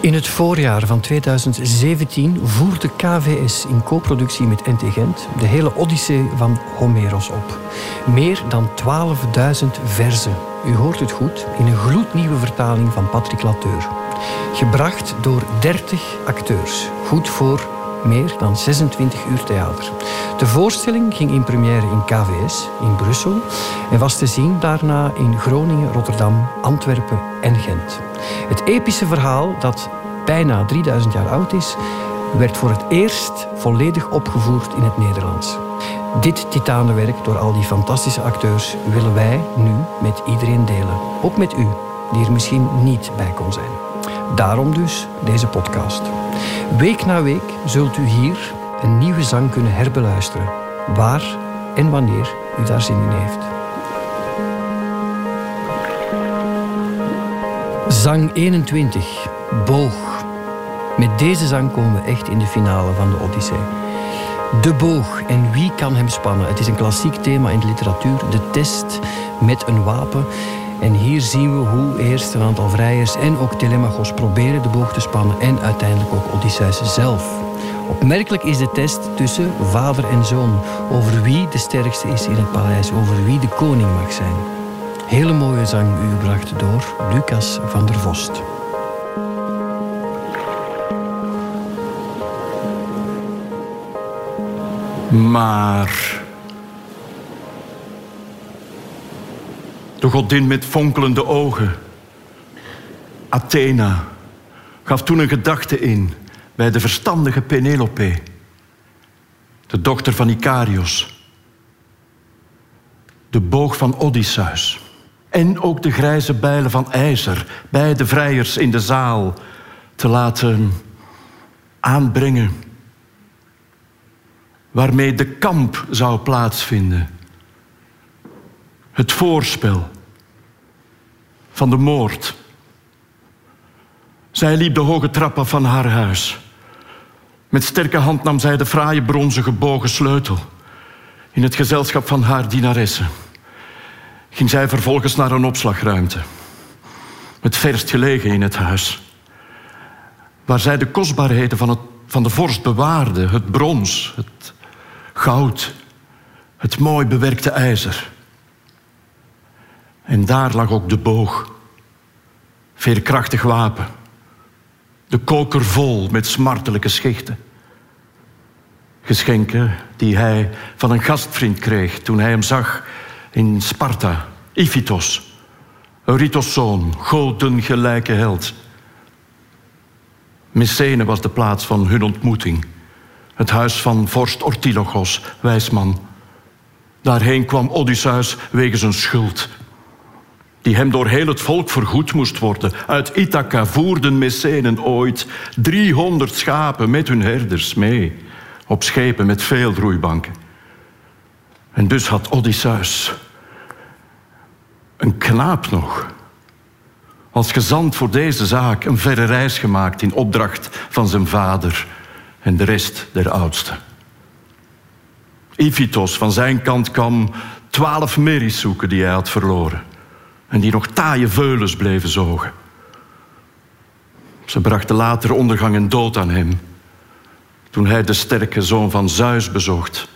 In het voorjaar van 2017 voerde KVS in co-productie met NT Gent de hele Odyssee van Homeros op. Meer dan 12.000 verzen. U hoort het goed, in een gloednieuwe vertaling van Patrick Lateur. Gebracht door 30 acteurs. Goed voor meer dan 26 uur theater. De voorstelling ging in première in KVS in Brussel en was te zien daarna in Groningen, Rotterdam, Antwerpen en Gent. Het epische verhaal, dat bijna 3000 jaar oud is, werd voor het eerst volledig opgevoerd in het Nederlands. Dit titanenwerk door al die fantastische acteurs willen wij nu met iedereen delen. Ook met u, die er misschien niet bij kon zijn. Daarom dus deze podcast. Week na week zult u hier een nieuwe zang kunnen herbeluisteren, waar en wanneer u daar zin in heeft. Zang 21, Boog. Met deze zang komen we echt in de finale van de Odyssee. De boog en wie kan hem spannen? Het is een klassiek thema in de literatuur, de test met een wapen. En hier zien we hoe eerst aantal vrijers en ook Telemachos proberen de boog te spannen en uiteindelijk ook Odysseus zelf. Opmerkelijk is de test tussen vader en zoon over wie de sterkste is in het paleis, over wie de koning mag zijn. Hele mooie zang u gebracht door Lucas van der Vost. Maar de godin met fonkelende ogen, Athena, gaf toen een gedachte in bij de verstandige Penelope, de dochter van Icarios, de boog van Odysseus en ook de grijze bijlen van ijzer bij de vrijers in de zaal te laten aanbrengen, waarmee de kamp zou plaatsvinden. Het voorspel van de moord. Zij liep de hoge trappen van haar huis. Met sterke hand nam zij de fraaie bronzen gebogen sleutel. In het gezelschap van haar dienaressen ging zij vervolgens naar een opslagruimte. Het verst gelegen in het huis. Waar zij de kostbaarheden van, het, van de vorst bewaarde. Het brons, het goud, het mooi bewerkte ijzer. En daar lag ook de boog. Veerkrachtig wapen. De koker vol met smartelijke schichten. Geschenken die hij van een gastvriend kreeg toen hij hem zag in Sparta. Iphitos, Eurytos zoon, goden gelijke held. Mycene was de plaats van hun ontmoeting. Het huis van vorst Ortilogos, wijsman. Daarheen kwam Odysseus wegens een schuld die hem door heel het volk vergoed moest worden. Uit Ithaca voerden Messenen ooit 300 schapen met hun herders mee, op schepen met veel roeibanken. En dus had Odysseus, een knaap nog, als gezant voor deze zaak een verre reis gemaakt in opdracht van zijn vader en de rest der oudsten. Iphitos van zijn kant kwam twaalf merries zoeken die hij had verloren en die nog taaie veulens bleven zogen. Ze brachten later ondergang en dood aan hem, toen hij de sterke zoon van Zeus bezocht,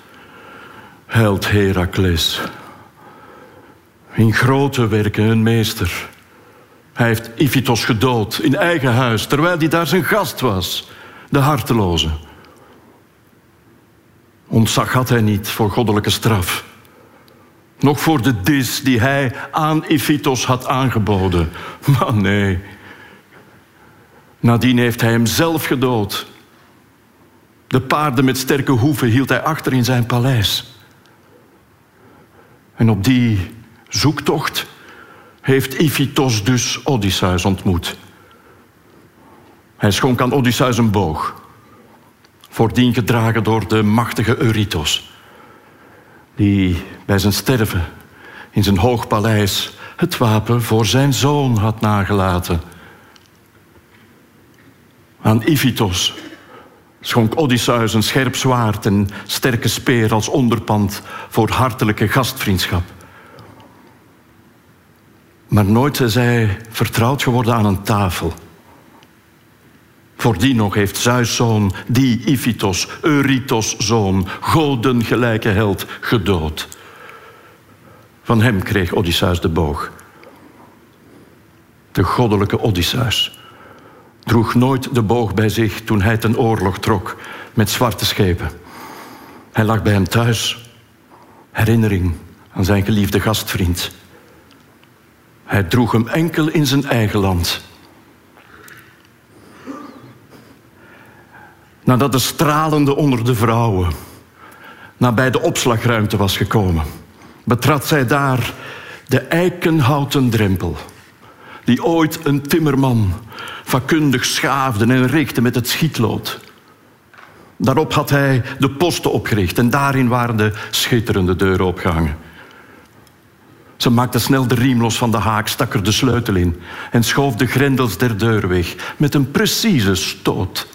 held Herakles. In grote werken een meester. Hij heeft Iphitos gedood in eigen huis, terwijl hij daar zijn gast was, de harteloze. Ontzag had hij niet voor goddelijke straf. Nog voor de dis die hij aan Iphitos had aangeboden. Maar nee. Nadien heeft hij hem zelf gedood. De paarden met sterke hoeven hield hij achter in zijn paleis. En op die zoektocht heeft Iphitos dus Odysseus ontmoet. Hij schonk aan Odysseus een boog, voordien gedragen door de machtige Eurytos die bij zijn sterven in zijn hoog paleis het wapen voor zijn zoon had nagelaten. Aan Iphitos schonk Odysseus een scherp zwaard en sterke speer als onderpand voor hartelijke gastvriendschap. Maar nooit is hij vertrouwd geworden aan een tafel. Voor die nog heeft Zeus zoon, die Iphitos, Eurytos zoon, goden gelijke held, gedood. Van hem kreeg Odysseus de boog. De goddelijke Odysseus droeg nooit de boog bij zich toen hij ten oorlog trok met zwarte schepen. Hij lag bij hem thuis, herinnering aan zijn geliefde gastvriend. Hij droeg hem enkel in zijn eigen land. Nadat de stralende onder de vrouwen nabij de opslagruimte was gekomen, betrad zij daar de eikenhouten drempel, die ooit een timmerman vakkundig schaafde en richtte met het schietlood. Daarop had hij de posten opgericht en daarin waren de schitterende deuren opgehangen. Ze maakte snel de riem los van de haak, stak er de sleutel in en schoof de grendels der deur weg met een precieze stoot.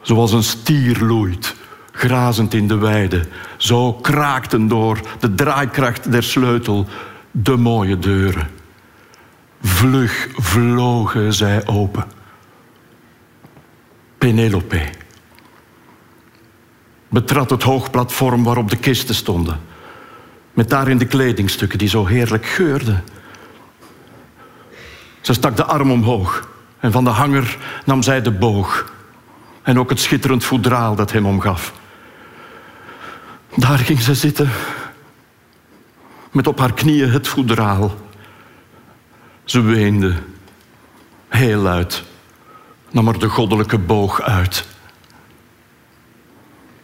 Zoals een stier loeit, grazend in de weide, zo kraakten door de draaikracht der sleutel de mooie deuren. Vlug vlogen zij open. Penelope betrad het hoogplatform waarop de kisten stonden. Met daarin de kledingstukken die zo heerlijk geurden. Ze stak de arm omhoog en van de hanger nam zij de boog. En ook het schitterend voedraal dat hem omgaf. Daar ging ze zitten, met op haar knieën het voedraal. Ze weende, heel luid, nam er de goddelijke boog uit.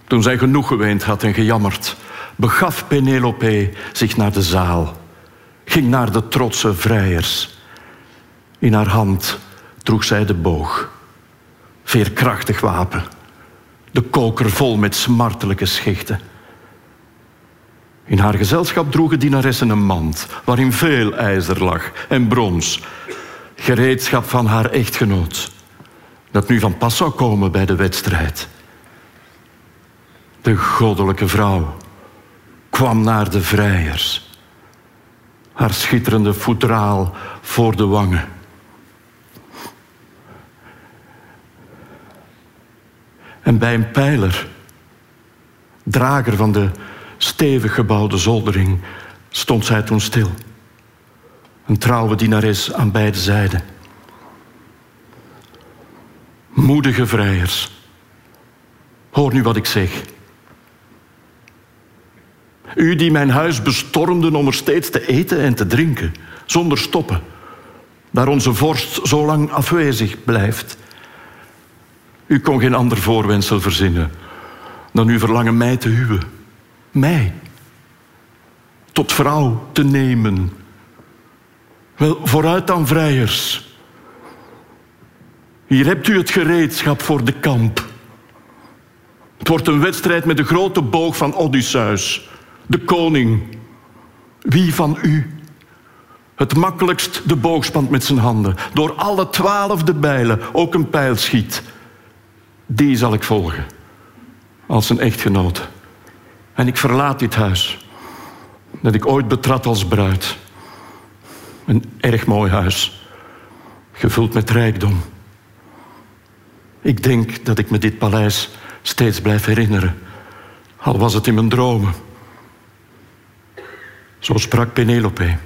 Toen zij genoeg geweend had en gejammerd, begaf Penelope zich naar de zaal, ging naar de trotse vrijers. In haar hand droeg zij de boog, veerkrachtig wapen, de koker vol met smartelijke schichten. In haar gezelschap droegen dienaressen een mand waarin veel ijzer lag en brons, gereedschap van haar echtgenoot, dat nu van pas zou komen bij de wedstrijd. De goddelijke vrouw kwam naar de vrijers, haar schitterende voetraal voor de wangen. En bij een pijler, drager van de stevig gebouwde zoldering, stond zij toen stil. Een trouwe dienares aan beide zijden. Moedige vrijers, hoor nu wat ik zeg. U die mijn huis bestormden om er steeds te eten en te drinken, zonder stoppen, daar onze vorst zo lang afwezig blijft. U kon geen ander voorwensel verzinnen dan uw verlangen mij te huwen mij tot vrouw te nemen. Wel, vooruit dan, vrijers. Hier hebt u het gereedschap voor de kamp. Het wordt een wedstrijd met de grote boog van Odysseus, de koning. Wie van u het makkelijkst de boog spant met zijn handen, door alle twaalfde bijlen ook een pijl schiet, die zal ik volgen als een echtgenoot. En ik verlaat dit huis. Dat ik ooit betrad als bruid. Een erg mooi huis. Gevuld met rijkdom. Ik denk dat ik me dit paleis steeds blijf herinneren. Al was het in mijn dromen. Zo sprak Penelope.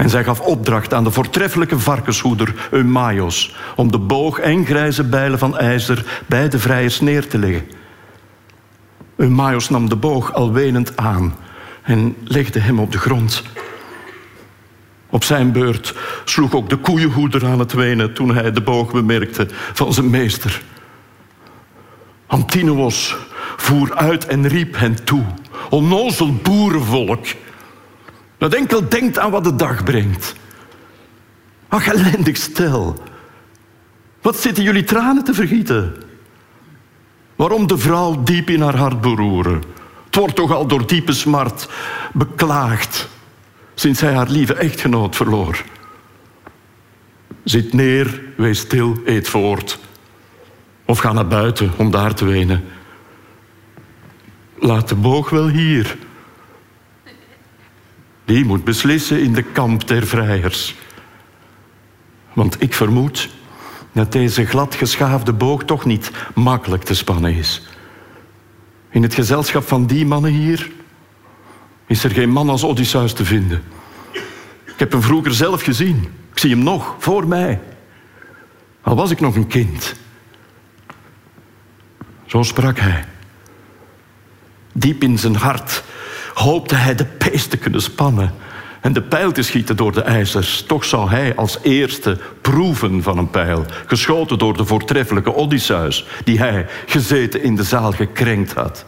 En zij gaf opdracht aan de voortreffelijke varkenshoeder Eumaios om de boog en grijze bijlen van ijzer bij de vrijers neer te leggen. Eumaios nam de boog al wenend aan en legde hem op de grond. Op zijn beurt sloeg ook de koeienhoeder aan het wenen toen hij de boog bemerkte van zijn meester. Antinous voer uit en riep hen toe. Onnozel boerenvolk, dat enkel denkt aan wat de dag brengt. Ach, ellendig stel. Wat zitten jullie tranen te vergieten? Waarom de vrouw diep in haar hart beroeren? Het wordt toch al door diepe smart beklaagd sinds zij haar lieve echtgenoot verloor. Zit neer, wees stil, eet voort. Of ga naar buiten om daar te wenen. Laat de boog wel hier. Die moet beslissen in de kamp der vrijers. Want ik vermoed dat deze glad geschaafde boog toch niet makkelijk te spannen is. In het gezelschap van die mannen hier is er geen man als Odysseus te vinden. Ik heb hem vroeger zelf gezien. Ik zie hem nog, voor mij. Al was ik nog een kind. Zo sprak hij. Diep in zijn hart hoopte hij de pees te kunnen spannen en de pijl te schieten door de ijzers. Toch zou hij als eerste proeven van een pijl, geschoten door de voortreffelijke Odysseus, die hij gezeten in de zaal gekrenkt had.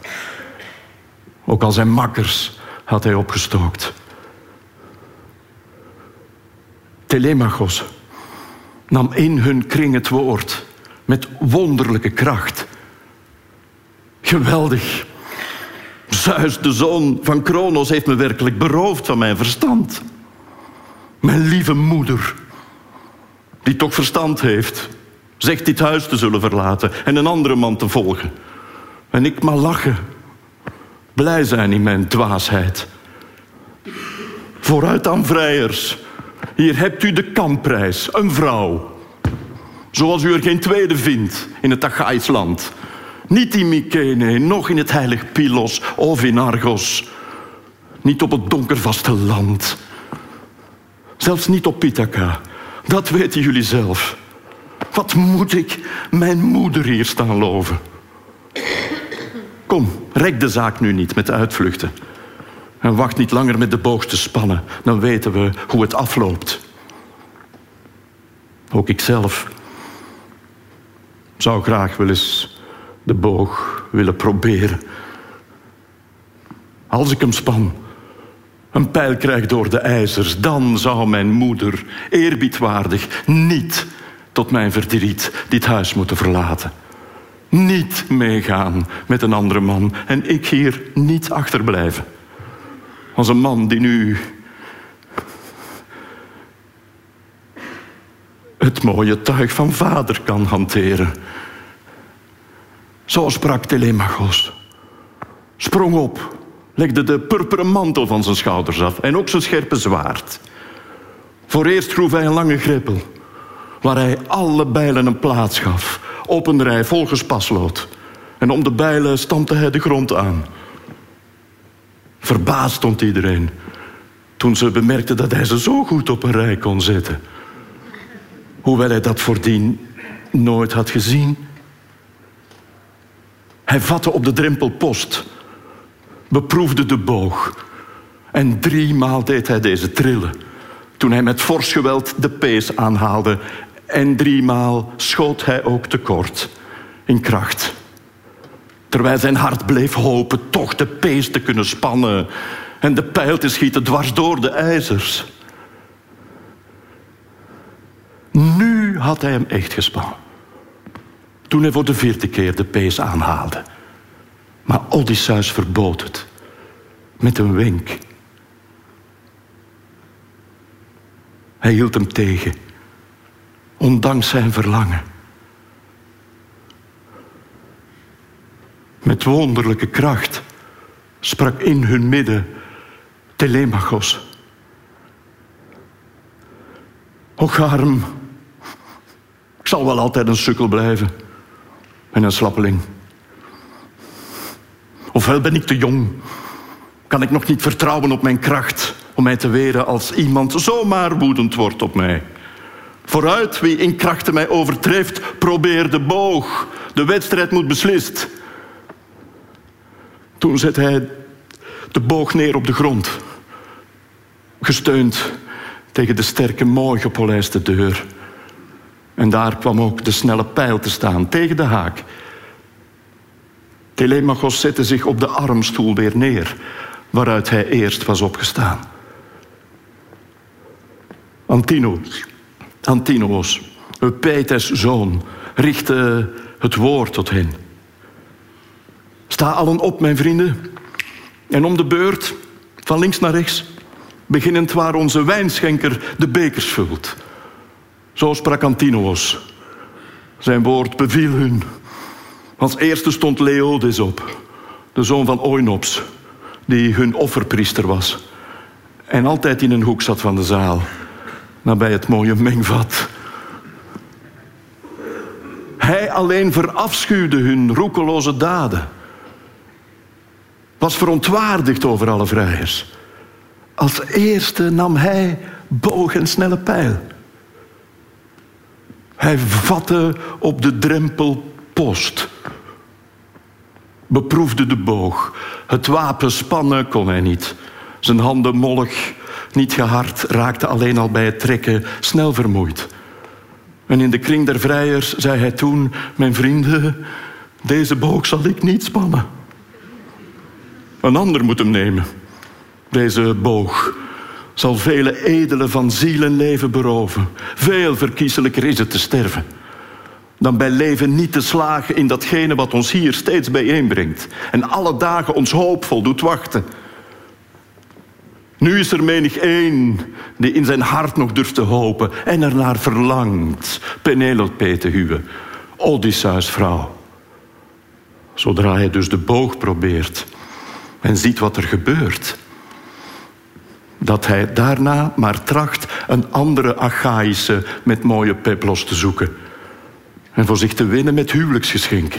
Ook al zijn makkers had hij opgestookt. Telemachos nam in hun kring het woord met wonderlijke kracht. Geweldig. Zeus, de zoon van Kronos, heeft me werkelijk beroofd van mijn verstand. Mijn lieve moeder, die toch verstand heeft, zegt dit huis te zullen verlaten en een andere man te volgen. En ik maar lachen, blij zijn in mijn dwaasheid. Vooruit aan vrijers, hier hebt u de kamprijs, een vrouw. Zoals u er geen tweede vindt in het Achaïs land. Niet in Mykene, nog in het heilig Pylos of in Argos. Niet op het donker vasteland. Zelfs niet op Pithaca. Dat weten jullie zelf. Wat moet ik mijn moeder hier staan loven? Kom, rek de zaak nu niet met uitvluchten. En wacht niet langer met de boog te spannen. Dan weten we hoe het afloopt. Ook ikzelf zou graag wel eens de boog willen proberen. Als ik hem span, een pijl krijg door de ijzers, dan zou mijn moeder eerbiedwaardig niet tot mijn verdriet dit huis moeten verlaten. Niet meegaan met een andere man en ik hier niet achterblijven. Als een man die nu het mooie tuig van vader kan hanteren. Zo sprak Telemachos. Sprong op, legde de purperen mantel van zijn schouders af en ook zijn scherpe zwaard. Voor eerst groef hij een lange greppel, waar hij alle bijlen een plaats gaf, op een rij vol gespaslood. En om de bijlen stampte hij de grond aan. Verbaasd stond iedereen toen ze bemerkten dat hij ze zo goed op een rij kon zetten. Hoewel hij dat voordien nooit had gezien. Hij vatte op de drempel post, beproefde de boog en driemaal deed hij deze trillen. Toen hij met fors geweld de pees aanhaalde en driemaal schoot hij ook tekort in kracht. Terwijl zijn hart bleef hopen toch de pees te kunnen spannen en de pijl te schieten dwars door de ijzers. Nu had hij hem echt gespannen. Toen hij voor de vierde keer de pees aanhaalde. Maar Odysseus verbood het. Met een wenk. Hij hield hem tegen. Ondanks zijn verlangen. Met wonderlijke kracht sprak in hun midden Telemachos. O Garm, ik zal wel altijd een sukkel blijven en een slappeling. Ofwel ben ik te jong, kan ik nog niet vertrouwen op mijn kracht om mij te weren als iemand zomaar woedend wordt op mij. Vooruit, wie in krachten mij overtreft, probeer de boog. De wedstrijd moet beslist. Toen zet hij de boog neer op de grond, gesteund tegen de sterke, mooi gepolijste deur. En daar kwam ook de snelle pijl te staan, tegen de haak. Telemachos zette zich op de armstoel weer neer, waaruit hij eerst was opgestaan. Antinos, Antinos, Eupetes zoon, richtte het woord tot hen. Sta allen op, mijn vrienden, en om de beurt, van links naar rechts, beginnend waar onze wijnschenker de bekers vult. Zo sprak Antinoos. Zijn woord beviel hun. Als eerste stond Leodes op, de zoon van Oinops, die hun offerpriester was. En altijd in een hoek zat van de zaal, nabij het mooie mengvat. Hij alleen verafschuwde hun roekeloze daden. Was verontwaardigd over alle vrijers. Als eerste nam hij boog en snelle pijl. Hij vatte op de drempel post. Beproefde de boog. Het wapen spannen kon hij niet. Zijn handen mollig, niet gehard, raakte alleen al bij het trekken snel vermoeid. En in de kring der vrijers zei hij toen: Mijn vrienden, deze boog zal ik niet spannen. Een ander moet hem nemen. Deze boog zal vele edelen van ziel en leven beroven. Veel verkiezelijker is het te sterven dan bij leven niet te slagen in datgene wat ons hier steeds bijeenbrengt en alle dagen ons hoopvol doet wachten. Nu is er menig één die in zijn hart nog durft te hopen en ernaar verlangt Penelope te huwen, Odysseus vrouw. Zodra hij dus de boog probeert en ziet wat er gebeurt, dat hij daarna maar tracht een andere Achaïsche met mooie peplos te zoeken en voor zich te winnen met huwelijksgeschenk.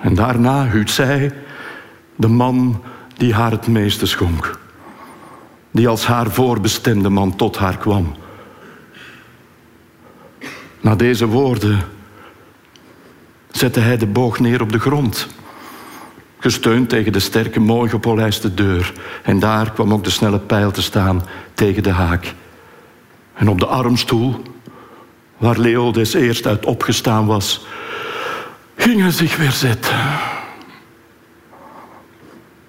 En daarna huwt zij de man die haar het meeste schonk die als haar voorbestemde man tot haar kwam. Na deze woorden zette hij de boog neer op de grond, gesteund tegen de sterke, mooi gepolijste deur. En daar kwam ook de snelle pijl te staan tegen de haak. En op de armstoel, waar Leodes eerst uit opgestaan was, ging hij zich weer zitten.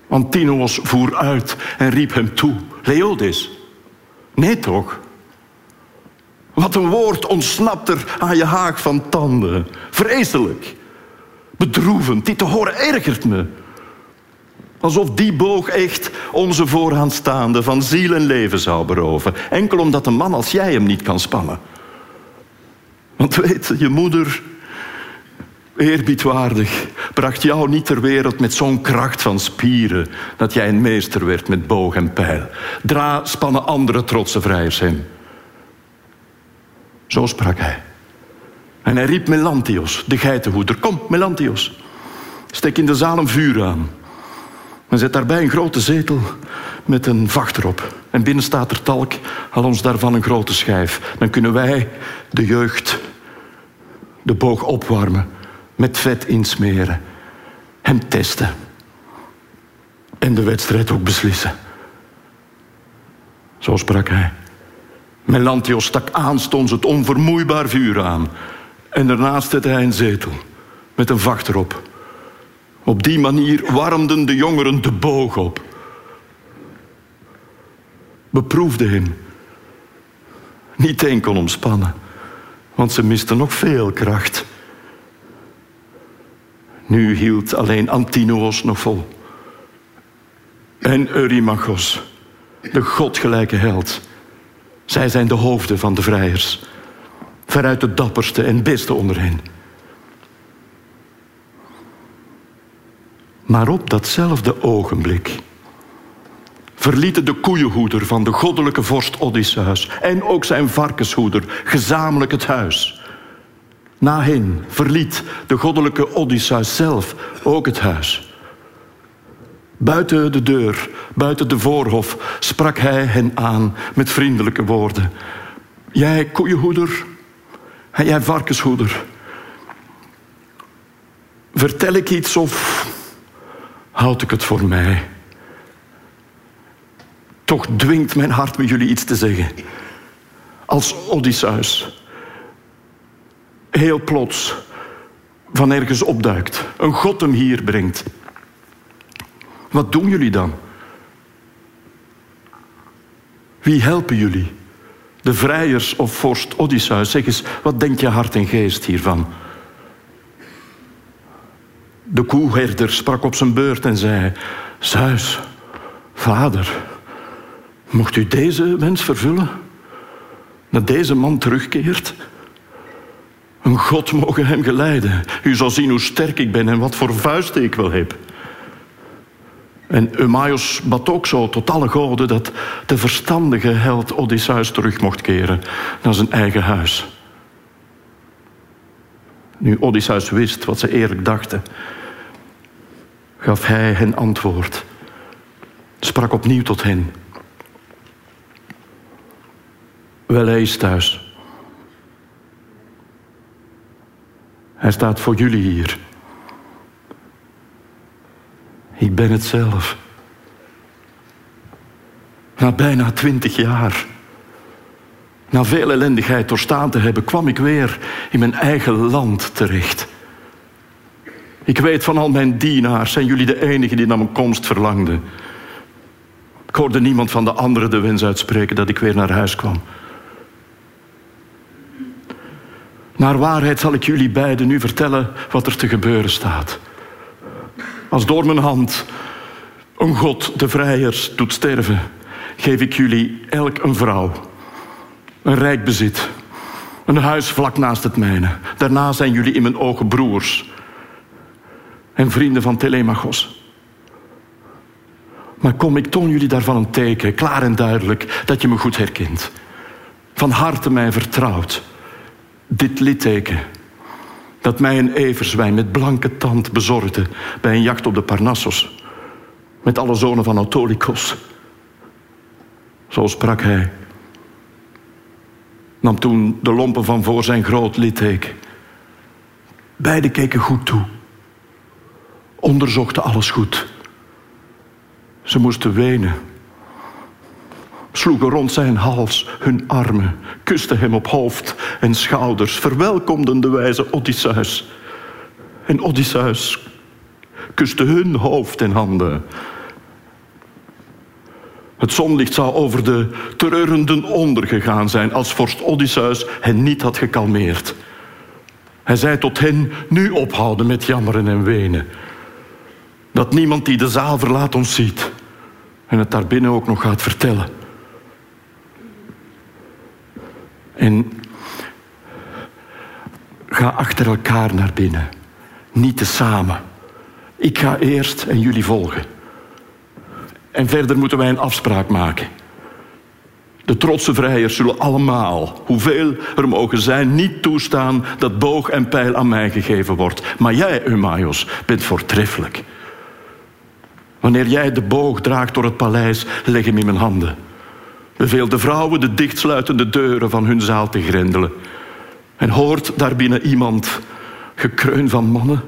Antinous voer uit en riep hem toe. Leodis. Nee toch? Wat een woord ontsnapt er aan je haak van tanden. Vreselijk. Bedroevend. Die te horen ergert me. Alsof die boog echt onze vooraanstaande van ziel en leven zou beroven. Enkel omdat een man als jij hem niet kan spannen. Want weet, je moeder eerbiedwaardig, bracht jou niet ter wereld met zo'n kracht van spieren dat jij een meester werd met boog en pijl. Dra spannen andere trotse vrijers hem. Zo sprak hij. En hij riep Melantios, de geitenhoeder. Kom, Melantios, steek in de zaal een vuur aan. En zet daarbij een grote zetel met een vacht erop. En binnen staat er talk, al ons daarvan een grote schijf. Dan kunnen wij, de jeugd, de boog opwarmen met vet insmeren, hem testen en de wedstrijd ook beslissen. Zo sprak hij. Melantios stak aanstonds het onvermoeibaar vuur aan en daarnaast zette hij een zetel met een vacht erop. Op die manier warmden de jongeren de boog op. Beproefde hem. Niet één kon omspannen, want ze misten nog veel kracht. Nu hield alleen Antinoos nog vol. En Eurymachos, de godgelijke held. Zij zijn de hoofden van de vrijers. Veruit de dapperste en beste onder hen. Maar op datzelfde ogenblik verlieten de koeienhoeder van de goddelijke vorst Odysseus en ook zijn varkenshoeder gezamenlijk het huis. Na hen verliet de goddelijke Odysseus zelf ook het huis. Buiten de deur, buiten de voorhof, sprak hij hen aan met vriendelijke woorden. Jij koeienhoeder en jij varkenshoeder. Vertel ik iets of houd ik het voor mij? Toch dwingt mijn hart me jullie iets te zeggen. Als Odysseus heel plots van ergens opduikt, een God hem hier brengt. Wat doen jullie dan? Wie helpen jullie? De vrijers of vorst Odysseus? Zeg eens, wat denkt je hart en geest hiervan? De koeherder sprak op zijn beurt en zei: Zeus, vader, mocht u deze wens vervullen? Dat deze man terugkeert? Een God mogen hem geleiden. U zal zien hoe sterk ik ben en wat voor vuisten ik wel heb. En Eumaios bad ook zo tot alle goden dat de verstandige held Odysseus terug mocht keren naar zijn eigen huis. Nu Odysseus wist wat ze eerlijk dachten, gaf hij hen antwoord. Sprak opnieuw tot hen. Wel, hij is thuis. Hij staat voor jullie hier. Ik ben het zelf. Na bijna twintig jaar, na veel ellendigheid doorstaan te hebben, kwam ik weer in mijn eigen land terecht. Ik weet van al mijn dienaars, zijn jullie de enigen die naar mijn komst verlangden. Ik hoorde niemand van de anderen de wens uitspreken dat ik weer naar huis kwam. Naar waarheid zal ik jullie beiden nu vertellen wat er te gebeuren staat. Als door mijn hand een God de vrijers doet sterven, geef ik jullie elk een vrouw, een rijk bezit, een huis vlak naast het mijne. Daarna zijn jullie in mijn ogen broers en vrienden van Telemachos. Maar kom, ik toon jullie daarvan een teken, klaar en duidelijk, dat je me goed herkent. Van harte mij vertrouwt. Dit litteken dat mij een everzwijn met blanke tand bezorgde bij een jacht op de Parnassos. Met alle zonen van Autolycos. Zo sprak hij. Nam toen de lompen van voor zijn groot litteken. Beiden keken goed toe. Onderzochten alles goed. Ze moesten wenen. Sloegen rond zijn hals hun armen, kusten hem op hoofd en schouders, verwelkomden de wijze Odysseus. En Odysseus kuste hun hoofd en handen. Het zonlicht zou over de treurenden ondergegaan zijn als vorst Odysseus hen niet had gekalmeerd. Hij zei tot hen, nu ophouden met jammeren en wenen. Dat niemand die de zaal verlaat ons ziet. En het daarbinnen ook nog gaat vertellen. En ga achter elkaar naar binnen. Niet te samen. Ik ga eerst en jullie volgen. En verder moeten wij een afspraak maken. De trotse vrijers zullen allemaal, hoeveel er mogen zijn, niet toestaan dat boog en pijl aan mij gegeven wordt. Maar jij, Eumaios, bent voortreffelijk. Wanneer jij de boog draagt door het paleis, leg hem in mijn handen. Beveel de vrouwen de dichtsluitende deuren van hun zaal te grendelen. En hoort daarbinnen iemand gekreun van mannen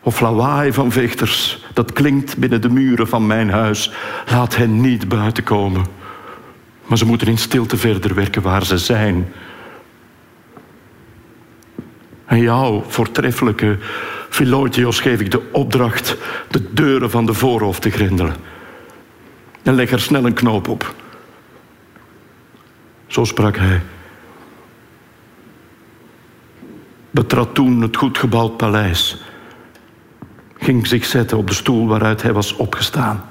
of lawaai van vechters, dat klinkt binnen de muren van mijn huis. Laat hen niet buiten komen. Maar ze moeten in stilte verder werken waar ze zijn. En jou, voortreffelijke Philotios, geef ik de opdracht de deuren van de voorhof te grendelen. En leg er snel een knoop op. Zo sprak hij. Betrad toen het goed gebouwd paleis. Ging zich zetten op de stoel waaruit hij was opgestaan.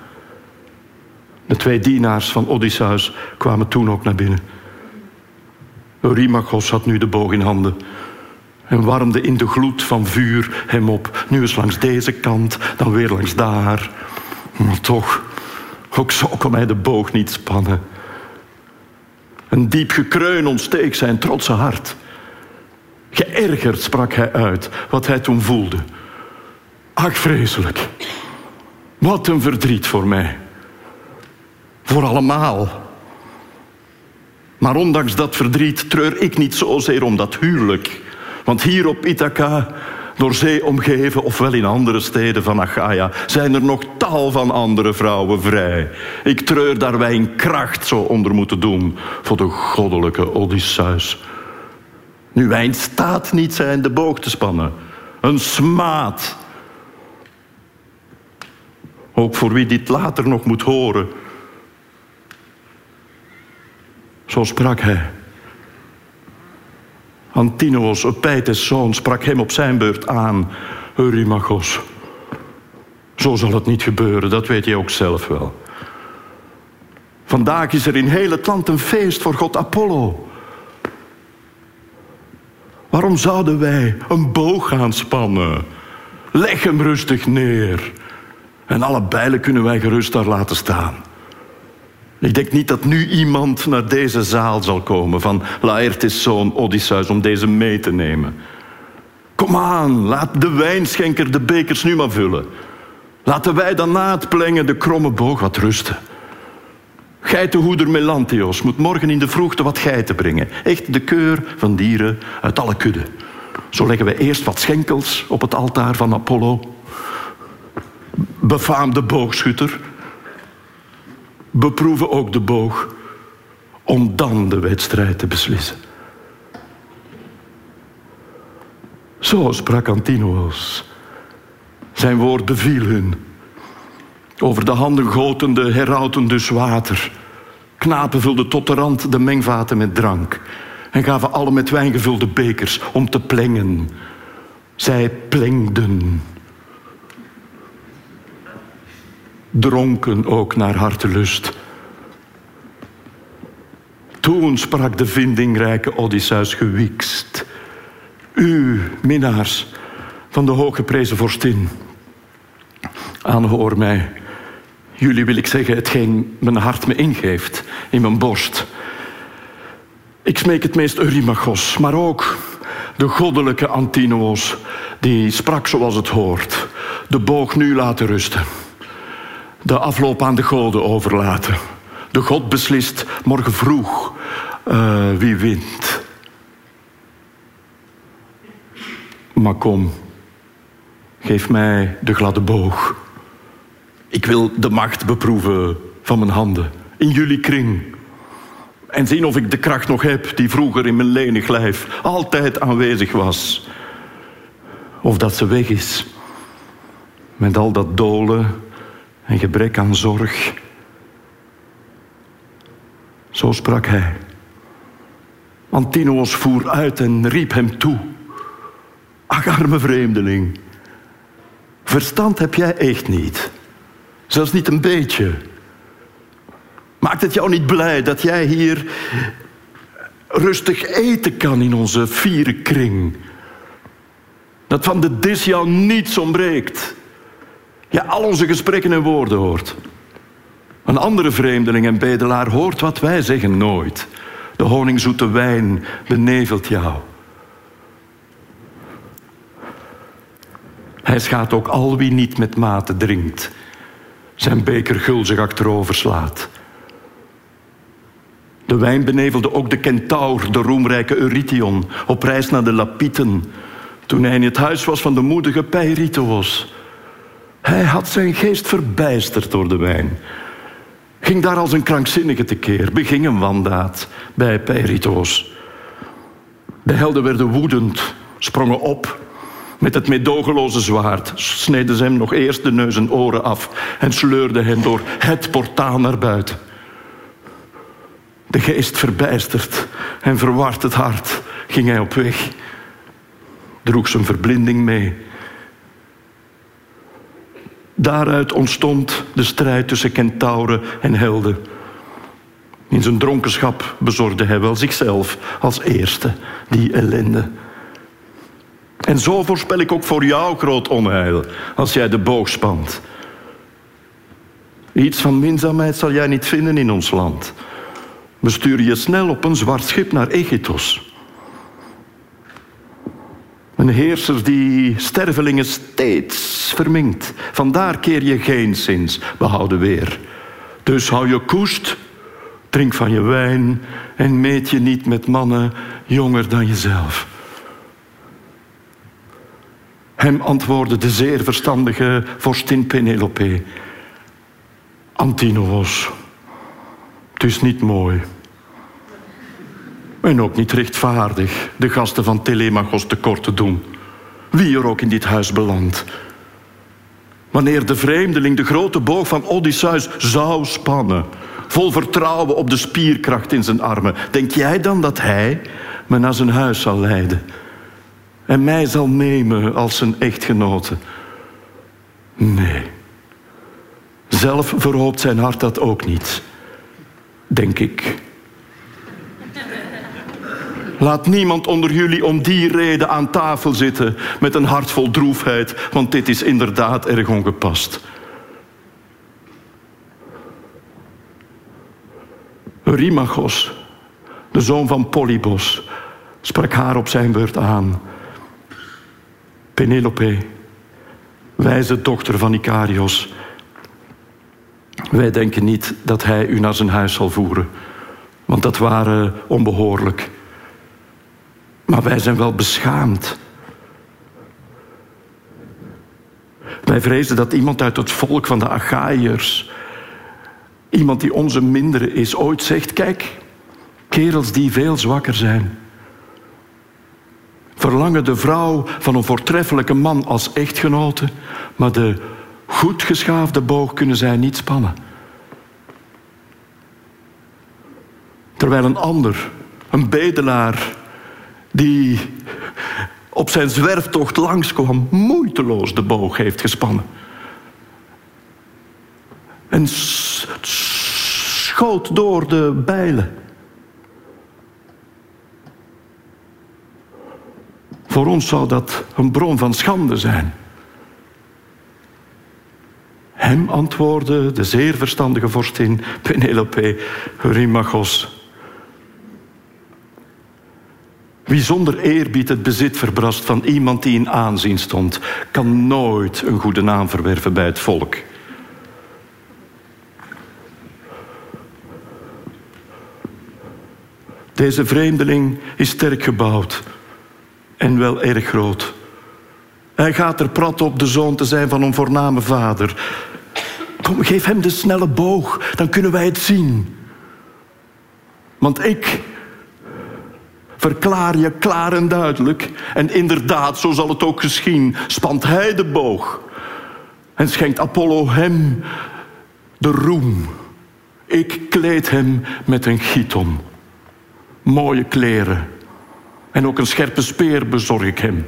De twee dienaars van Odysseus kwamen toen ook naar binnen. Eurymachos had nu de boog in handen en warmde in de gloed van vuur hem op. Nu eens langs deze kant, dan weer langs daar. Maar toch, ook zo kon hij de boog niet spannen. Een diep gekreun ontsteek zijn trotse hart. Geërgerd sprak hij uit wat hij toen voelde. Ach, vreselijk. Wat een verdriet voor mij. Voor allemaal. Maar ondanks dat verdriet treur ik niet zozeer om dat huwelijk. Want hier op Ithaca, door zee omgeven, ofwel in andere steden van Achaia, zijn er nog tal van andere vrouwen vrij. Ik treur daar wij in kracht zo onder moeten doen voor de goddelijke Odysseus. Nu wij in staat niet zijn de boog te spannen. Een smaad. Ook voor wie dit later nog moet horen. Zo sprak hij. Antinoos, Epeites zoon, sprak hem op zijn beurt aan. Eurymachos. Zo zal het niet gebeuren, dat weet je ook zelf wel. Vandaag is er in heel het land een feest voor God Apollo. Waarom zouden wij een boog gaan spannen? Leg hem rustig neer. En alle bijlen kunnen wij gerust daar laten staan. Ik denk niet dat nu iemand naar deze zaal zal komen van Laertes zoon Odysseus om deze mee te nemen. Kom aan, laat de wijnschenker de bekers nu maar vullen. Laten wij dan na het plengen de kromme boog wat rusten. Geitenhoeder Melantheos moet morgen in de vroegte wat geiten brengen. Echt de keur van dieren uit alle kudden. Zo leggen we eerst wat schenkels op het altaar van Apollo. Befaamde boogschutter. Beproeven ook de boog om dan de wedstrijd te beslissen. Zo sprak Antinoos. Zijn woord beviel hun. Over de handen goten de herauten dus water. Knapen vulden tot de rand de mengvaten met drank. En gaven alle met wijn gevulde bekers om te plengen. Zij plengden. Dronken ook naar hartelust. Toen sprak de vindingrijke Odysseus gewikst. U, minnaars van de hooggeprezen vorstin, aanhoor mij. Jullie wil ik zeggen hetgeen mijn hart me ingeeft in mijn borst. Ik smeek het meest Eurymachos, maar ook de goddelijke Antinoos, die sprak zoals het hoort. De boog nu laten rusten. De afloop aan de goden overlaten. De God beslist morgen vroeg uh, wie wint. Maar kom, geef mij de gladde boog. Ik wil de macht beproeven van mijn handen in jullie kring. En zien of ik de kracht nog heb die vroeger in mijn lenig lijf altijd aanwezig was. Of dat ze weg is. Met al dat dolen en gebrek aan zorg. Zo sprak hij. Antinoos voer uit en riep hem toe. Ach, arme vreemdeling. Verstand heb jij echt niet. Zelfs niet een beetje. Maakt het jou niet blij dat jij hier rustig eten kan in onze vierde kring? Dat van de dis jou niets ontbreekt. Ja, al onze gesprekken en woorden hoort. Een andere vreemdeling en bedelaar hoort wat wij zeggen nooit. De honingzoete wijn benevelt jou. Hij schaadt ook al wie niet met mate drinkt. Zijn beker gulzig achterover slaat. De wijn benevelde ook de kentaur, de roemrijke Eurytion, op reis naar de Lapiten, toen hij in het huis was van de moedige Peirithoos. Hij had zijn geest verbijsterd door de wijn. Ging daar als een krankzinnige tekeer, beging een wandaad bij Peirithoos. De helden werden woedend, sprongen op. Met het medogeloze zwaard sneden ze hem nog eerst de neus en oren af en sleurden hem door het portaal naar buiten. De geest verbijsterd en verward het hart ging hij op weg. Droeg zijn verblinding mee. Daaruit ontstond de strijd tussen kentauren en helden. In zijn dronkenschap bezorgde hij wel zichzelf als eerste die ellende. En zo voorspel ik ook voor jou groot onheil als jij de boog spant. Iets van minzaamheid zal jij niet vinden in ons land. We sturen je snel op een zwart schip naar Egyptos. Een heerser die stervelingen steeds verminkt. Vandaar keer je geen zins behouden weer. Dus hou je koest, drink van je wijn en meet je niet met mannen jonger dan jezelf. Hem antwoordde de zeer verstandige vorstin Penelope. Antinoos, het is niet mooi. En ook niet rechtvaardig de gasten van Telemachos tekort te doen. Wie er ook in dit huis belandt. Wanneer de vreemdeling de grote boog van Odysseus zou spannen, vol vertrouwen op de spierkracht in zijn armen, denk jij dan dat hij me naar zijn huis zal leiden en mij zal nemen als zijn echtgenote? Nee. Zelf verhoopt zijn hart dat ook niet, denk ik. Laat niemand onder jullie om die reden aan tafel zitten met een hart vol droefheid, want dit is inderdaad erg ongepast. Rymachos, de zoon van Polybos, sprak haar op zijn beurt aan. Penelope, wijze dochter van Icarios. Wij denken niet dat hij u naar zijn huis zal voeren, want dat waren onbehoorlijk. Maar wij zijn wel beschaamd. Wij vrezen dat iemand uit het volk van de Achaïërs, iemand die onze mindere is, ooit zegt: Kijk, kerels die veel zwakker zijn, verlangen de vrouw van een voortreffelijke man als echtgenote, maar de goed geschaafde boog kunnen zij niet spannen. Terwijl een ander, een bedelaar, die op zijn zwerftocht langskwam, moeiteloos de boog heeft gespannen. En schoot door de bijlen. Voor ons zou dat een bron van schande zijn. Hem antwoordde de zeer verstandige vorstin Penelope Eurymachos. Wie zonder eerbied het bezit verbrast van iemand die in aanzien stond, kan nooit een goede naam verwerven bij het volk. Deze vreemdeling is sterk gebouwd en wel erg groot. Hij gaat er prat op de zoon te zijn van een voorname vader. Kom, geef hem de snelle boog, dan kunnen wij het zien. Want ik verklaar je klaar en duidelijk. En inderdaad, zo zal het ook geschieden. Spant hij de boog en schenkt Apollo hem de roem. Ik kleed hem met een giton. Mooie kleren. En ook een scherpe speer bezorg ik hem.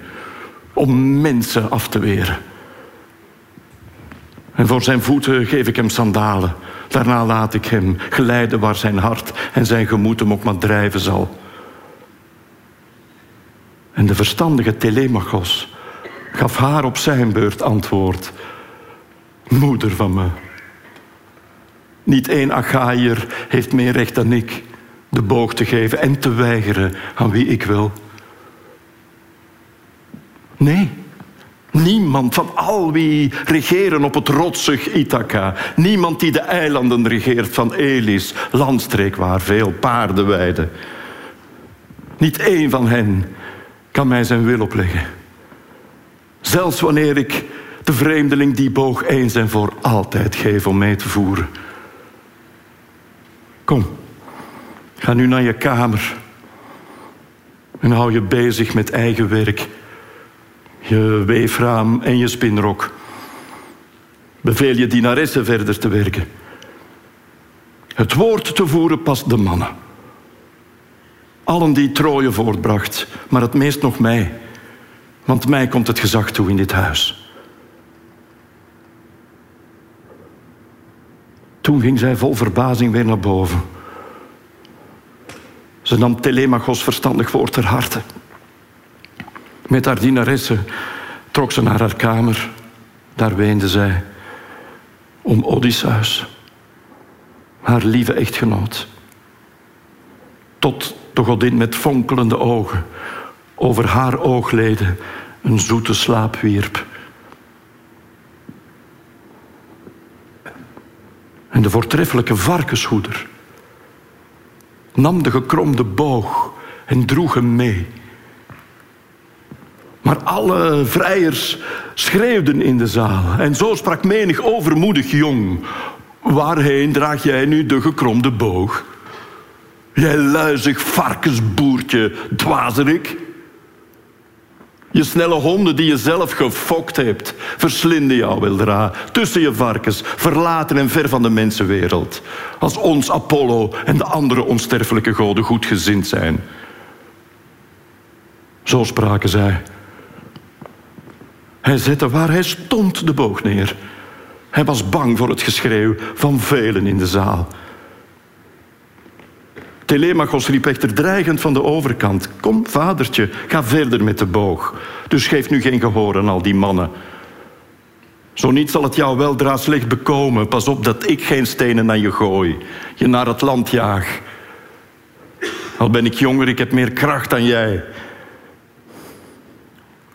Om mensen af te weren. En voor zijn voeten geef ik hem sandalen. Daarna laat ik hem geleiden waar zijn hart en zijn gemoed hem ook maar drijven zal. En de verstandige Telemachos gaf haar op zijn beurt antwoord. Moeder van me. Niet één Achaïer heeft meer recht dan ik de boog te geven en te weigeren aan wie ik wil. Nee, niemand van al wie regeren op het rotsig Ithaca. Niemand die de eilanden regeert van Elis, landstreek waar veel paarden weiden. Niet één van hen kan mij zijn wil opleggen. Zelfs wanneer ik de vreemdeling die boog eens en voor altijd geef om mee te voeren. Kom, ga nu naar je kamer en hou je bezig met eigen werk. Je weefraam en je spinrok. Beveel je dienaressen verder te werken. Het woord te voeren past de mannen. Allen die Troje voortbracht, maar het meest nog mij. Want mij komt het gezag toe in dit huis. Toen ging zij vol verbazing weer naar boven. Ze nam Telemachos verstandig woord ter harte. Met haar dienaresse trok ze naar haar kamer. Daar weende zij om Odysseus, haar lieve echtgenoot. Tot de godin met fonkelende ogen over haar oogleden een zoete slaap wierp. En de voortreffelijke varkenshoeder nam de gekromde boog en droeg hem mee. Maar alle vrijers schreeuwden in de zaal. En zo sprak menig overmoedig jong. Waarheen draag jij nu de gekromde boog? Jij luizig varkensboertje, dwazerik. Je snelle honden die je zelf gefokt hebt, verslinden jou weldra tussen je varkens, verlaten en ver van de mensenwereld. Als ons Apollo en de andere onsterfelijke goden goed gezind zijn. Zo spraken zij. Hij zette waar hij stond de boog neer. Hij was bang voor het geschreeuw van velen in de zaal. Telemachos riep echter dreigend van de overkant. Kom, vadertje, ga verder met de boog. Dus geef nu geen gehoor aan al die mannen. Zo niet zal het jou weldra slecht bekomen. Pas op dat ik geen stenen naar je gooi. Je naar het land jaag. Al ben ik jonger, ik heb meer kracht dan jij.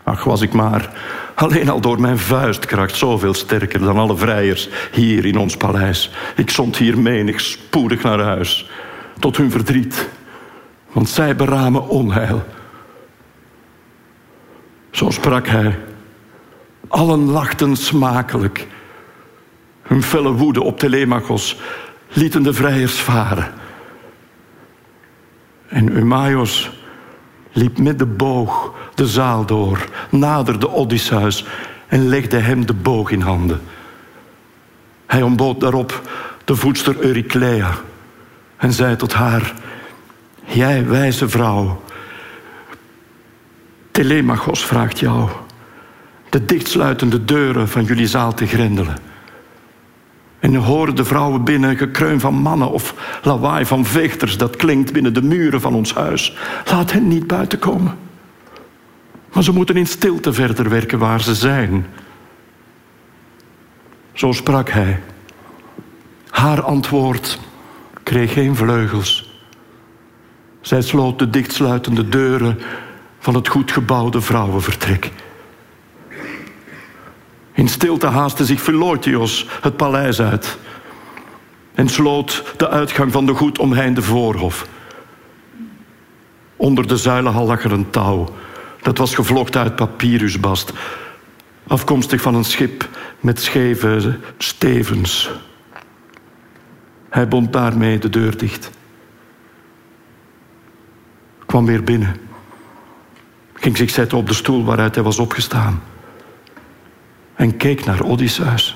Ach, was ik maar alleen al door mijn vuistkracht zoveel sterker dan alle vrijers hier in ons paleis. Ik zond hier menig spoedig naar huis, tot hun verdriet, want zij beramen onheil. Zo sprak hij. Allen lachten smakelijk. Hun felle woede op Telemachos lieten de vrijers varen. En Eumaios liep met de boog de zaal door, naderde Odysseus en legde hem de boog in handen. Hij ontbood daarop de voedster Euryclea en zei tot haar: Jij wijze vrouw, Telemachos vraagt jou de dichtsluitende deuren van jullie zaal te grendelen. En nu horen de vrouwen binnen gekreun van mannen of lawaai van vechters dat klinkt binnen de muren van ons huis. Laat hen niet buiten komen. Maar ze moeten in stilte verder werken waar ze zijn. Zo sprak hij. Haar antwoord kreeg geen vleugels. Zij sloot de dichtsluitende deuren van het goed gebouwde vrouwenvertrek. In stilte haastte zich Philotios het paleis uit en sloot de uitgang van de goed omheinde voorhof. Onder de zuilenhal lag er een touw. Dat was gevlochten uit papyrusbast, afkomstig van een schip met scheve stevens. Hij bond daarmee de deur dicht. Kwam weer binnen. Ging zich zetten op de stoel waaruit hij was opgestaan en keek naar Odysseus.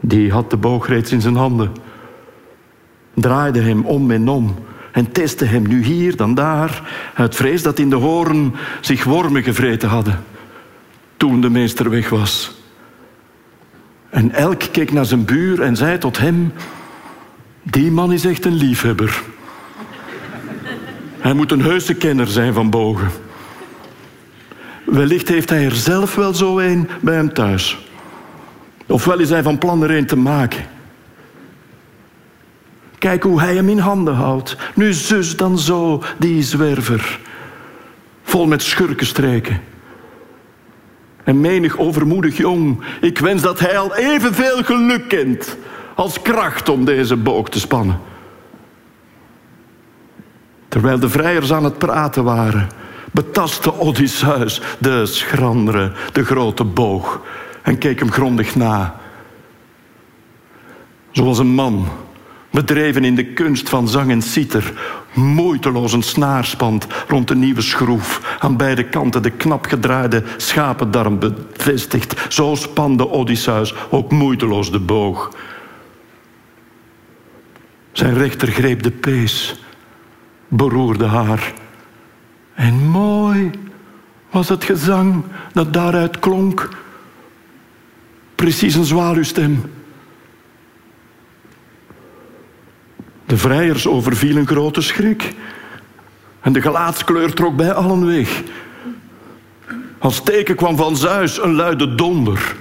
Die had de boog reeds in zijn handen, draaide hem om en om en testte hem nu hier, dan daar, uit vrees dat in de hoorn zich wormen gevreten hadden toen de meester weg was. En elk keek naar zijn buur en zei tot hem: Die man is echt een liefhebber. Hij moet een heuse kenner zijn van bogen. Wellicht heeft hij er zelf wel zo een bij hem thuis. Ofwel is hij van plan er een te maken. Kijk hoe hij hem in handen houdt. Nu zus, dan zo, die zwerver. Vol met schurkenstreken. En menig overmoedig jong. Ik wens dat hij al evenveel geluk kent als kracht om deze boog te spannen. Terwijl de vrijers aan het praten waren, betastte Odysseus de schrandere, de grote boog en keek hem grondig na. Zoals een man, bedreven in de kunst van zang en citer, moeiteloos een snaar spant rond de nieuwe schroef, aan beide kanten de knap gedraaide schapendarm bevestigt. Zo spande Odysseus ook moeiteloos de boog. Zijn rechter greep de pees, beroerde haar en mooi was het gezang dat daaruit klonk. Precies een zwaluwstem. De vrijers overvielen grote schrik. En de gelaatskleur trok bij allen weg. Als teken kwam van Zeus een luide donder.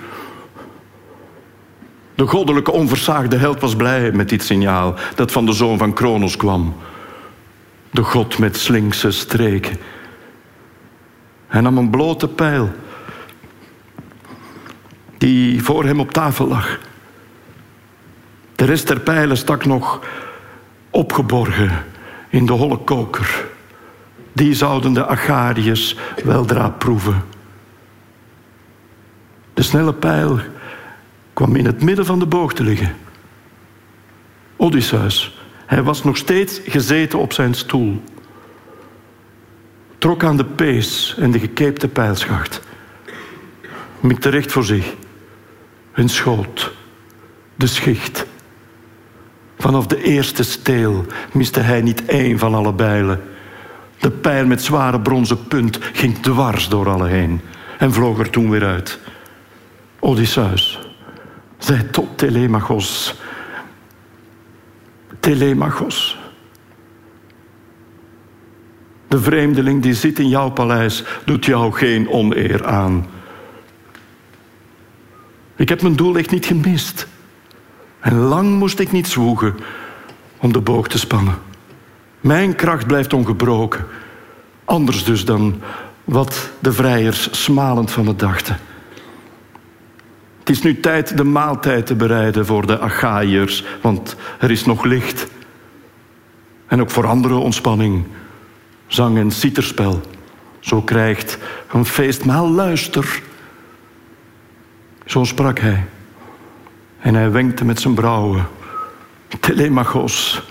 De goddelijke onversaagde held was blij met dit signaal dat van de zoon van Kronos kwam de god met slinkse streken. Hij nam een blote pijl die voor hem op tafel lag. De rest der pijlen stak nog opgeborgen in de holle koker. Die zouden de Agariërs weldra proeven. De snelle pijl kwam in het midden van de boog te liggen. Odysseus hij was nog steeds gezeten op zijn stoel. Trok aan de pees en de gekeepte pijlschacht. Mikte recht voor zich. Hun schoot. De schicht. Vanaf de eerste steel miste hij niet één van alle bijlen. De pijl met zware bronzen punt ging dwars door alle heen en vloog er toen weer uit. Odysseus zei tot Telemachos Telemachos. De vreemdeling die zit in jouw paleis doet jou geen oneer aan. Ik heb mijn doel echt niet gemist. En lang moest ik niet zwoegen om de boog te spannen. Mijn kracht blijft ongebroken. Anders dus dan wat de vrijers smalend van me dachten. Het is nu tijd de maaltijd te bereiden voor de Achaïërs, want er is nog licht. En ook voor andere ontspanning, zang en citerspel. Zo krijgt een feestmaal luister. Zo sprak hij. En hij wenkte met zijn brouwen. Telemachos,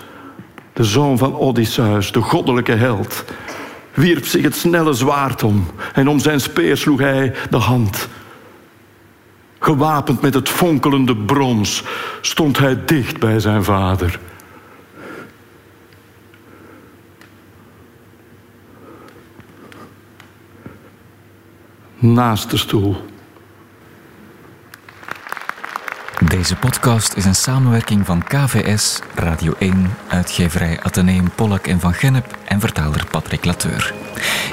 de zoon van Odysseus, de goddelijke held, wierp zich het snelle zwaard om en om zijn speer sloeg hij de hand. Gewapend met het fonkelende brons stond hij dicht bij zijn vader. Naast de stoel. Deze podcast is een samenwerking van KVS, Radio 1, uitgeverij Atheneum Pollak en Van Gennep en vertaler Patrick Lateur.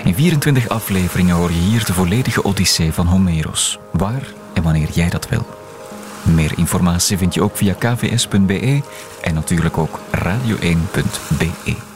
In 24 afleveringen hoor je hier de volledige odyssee van Homeros, waar en wanneer jij dat wil. Meer informatie vind je ook via kvs.be en natuurlijk ook radio1.be.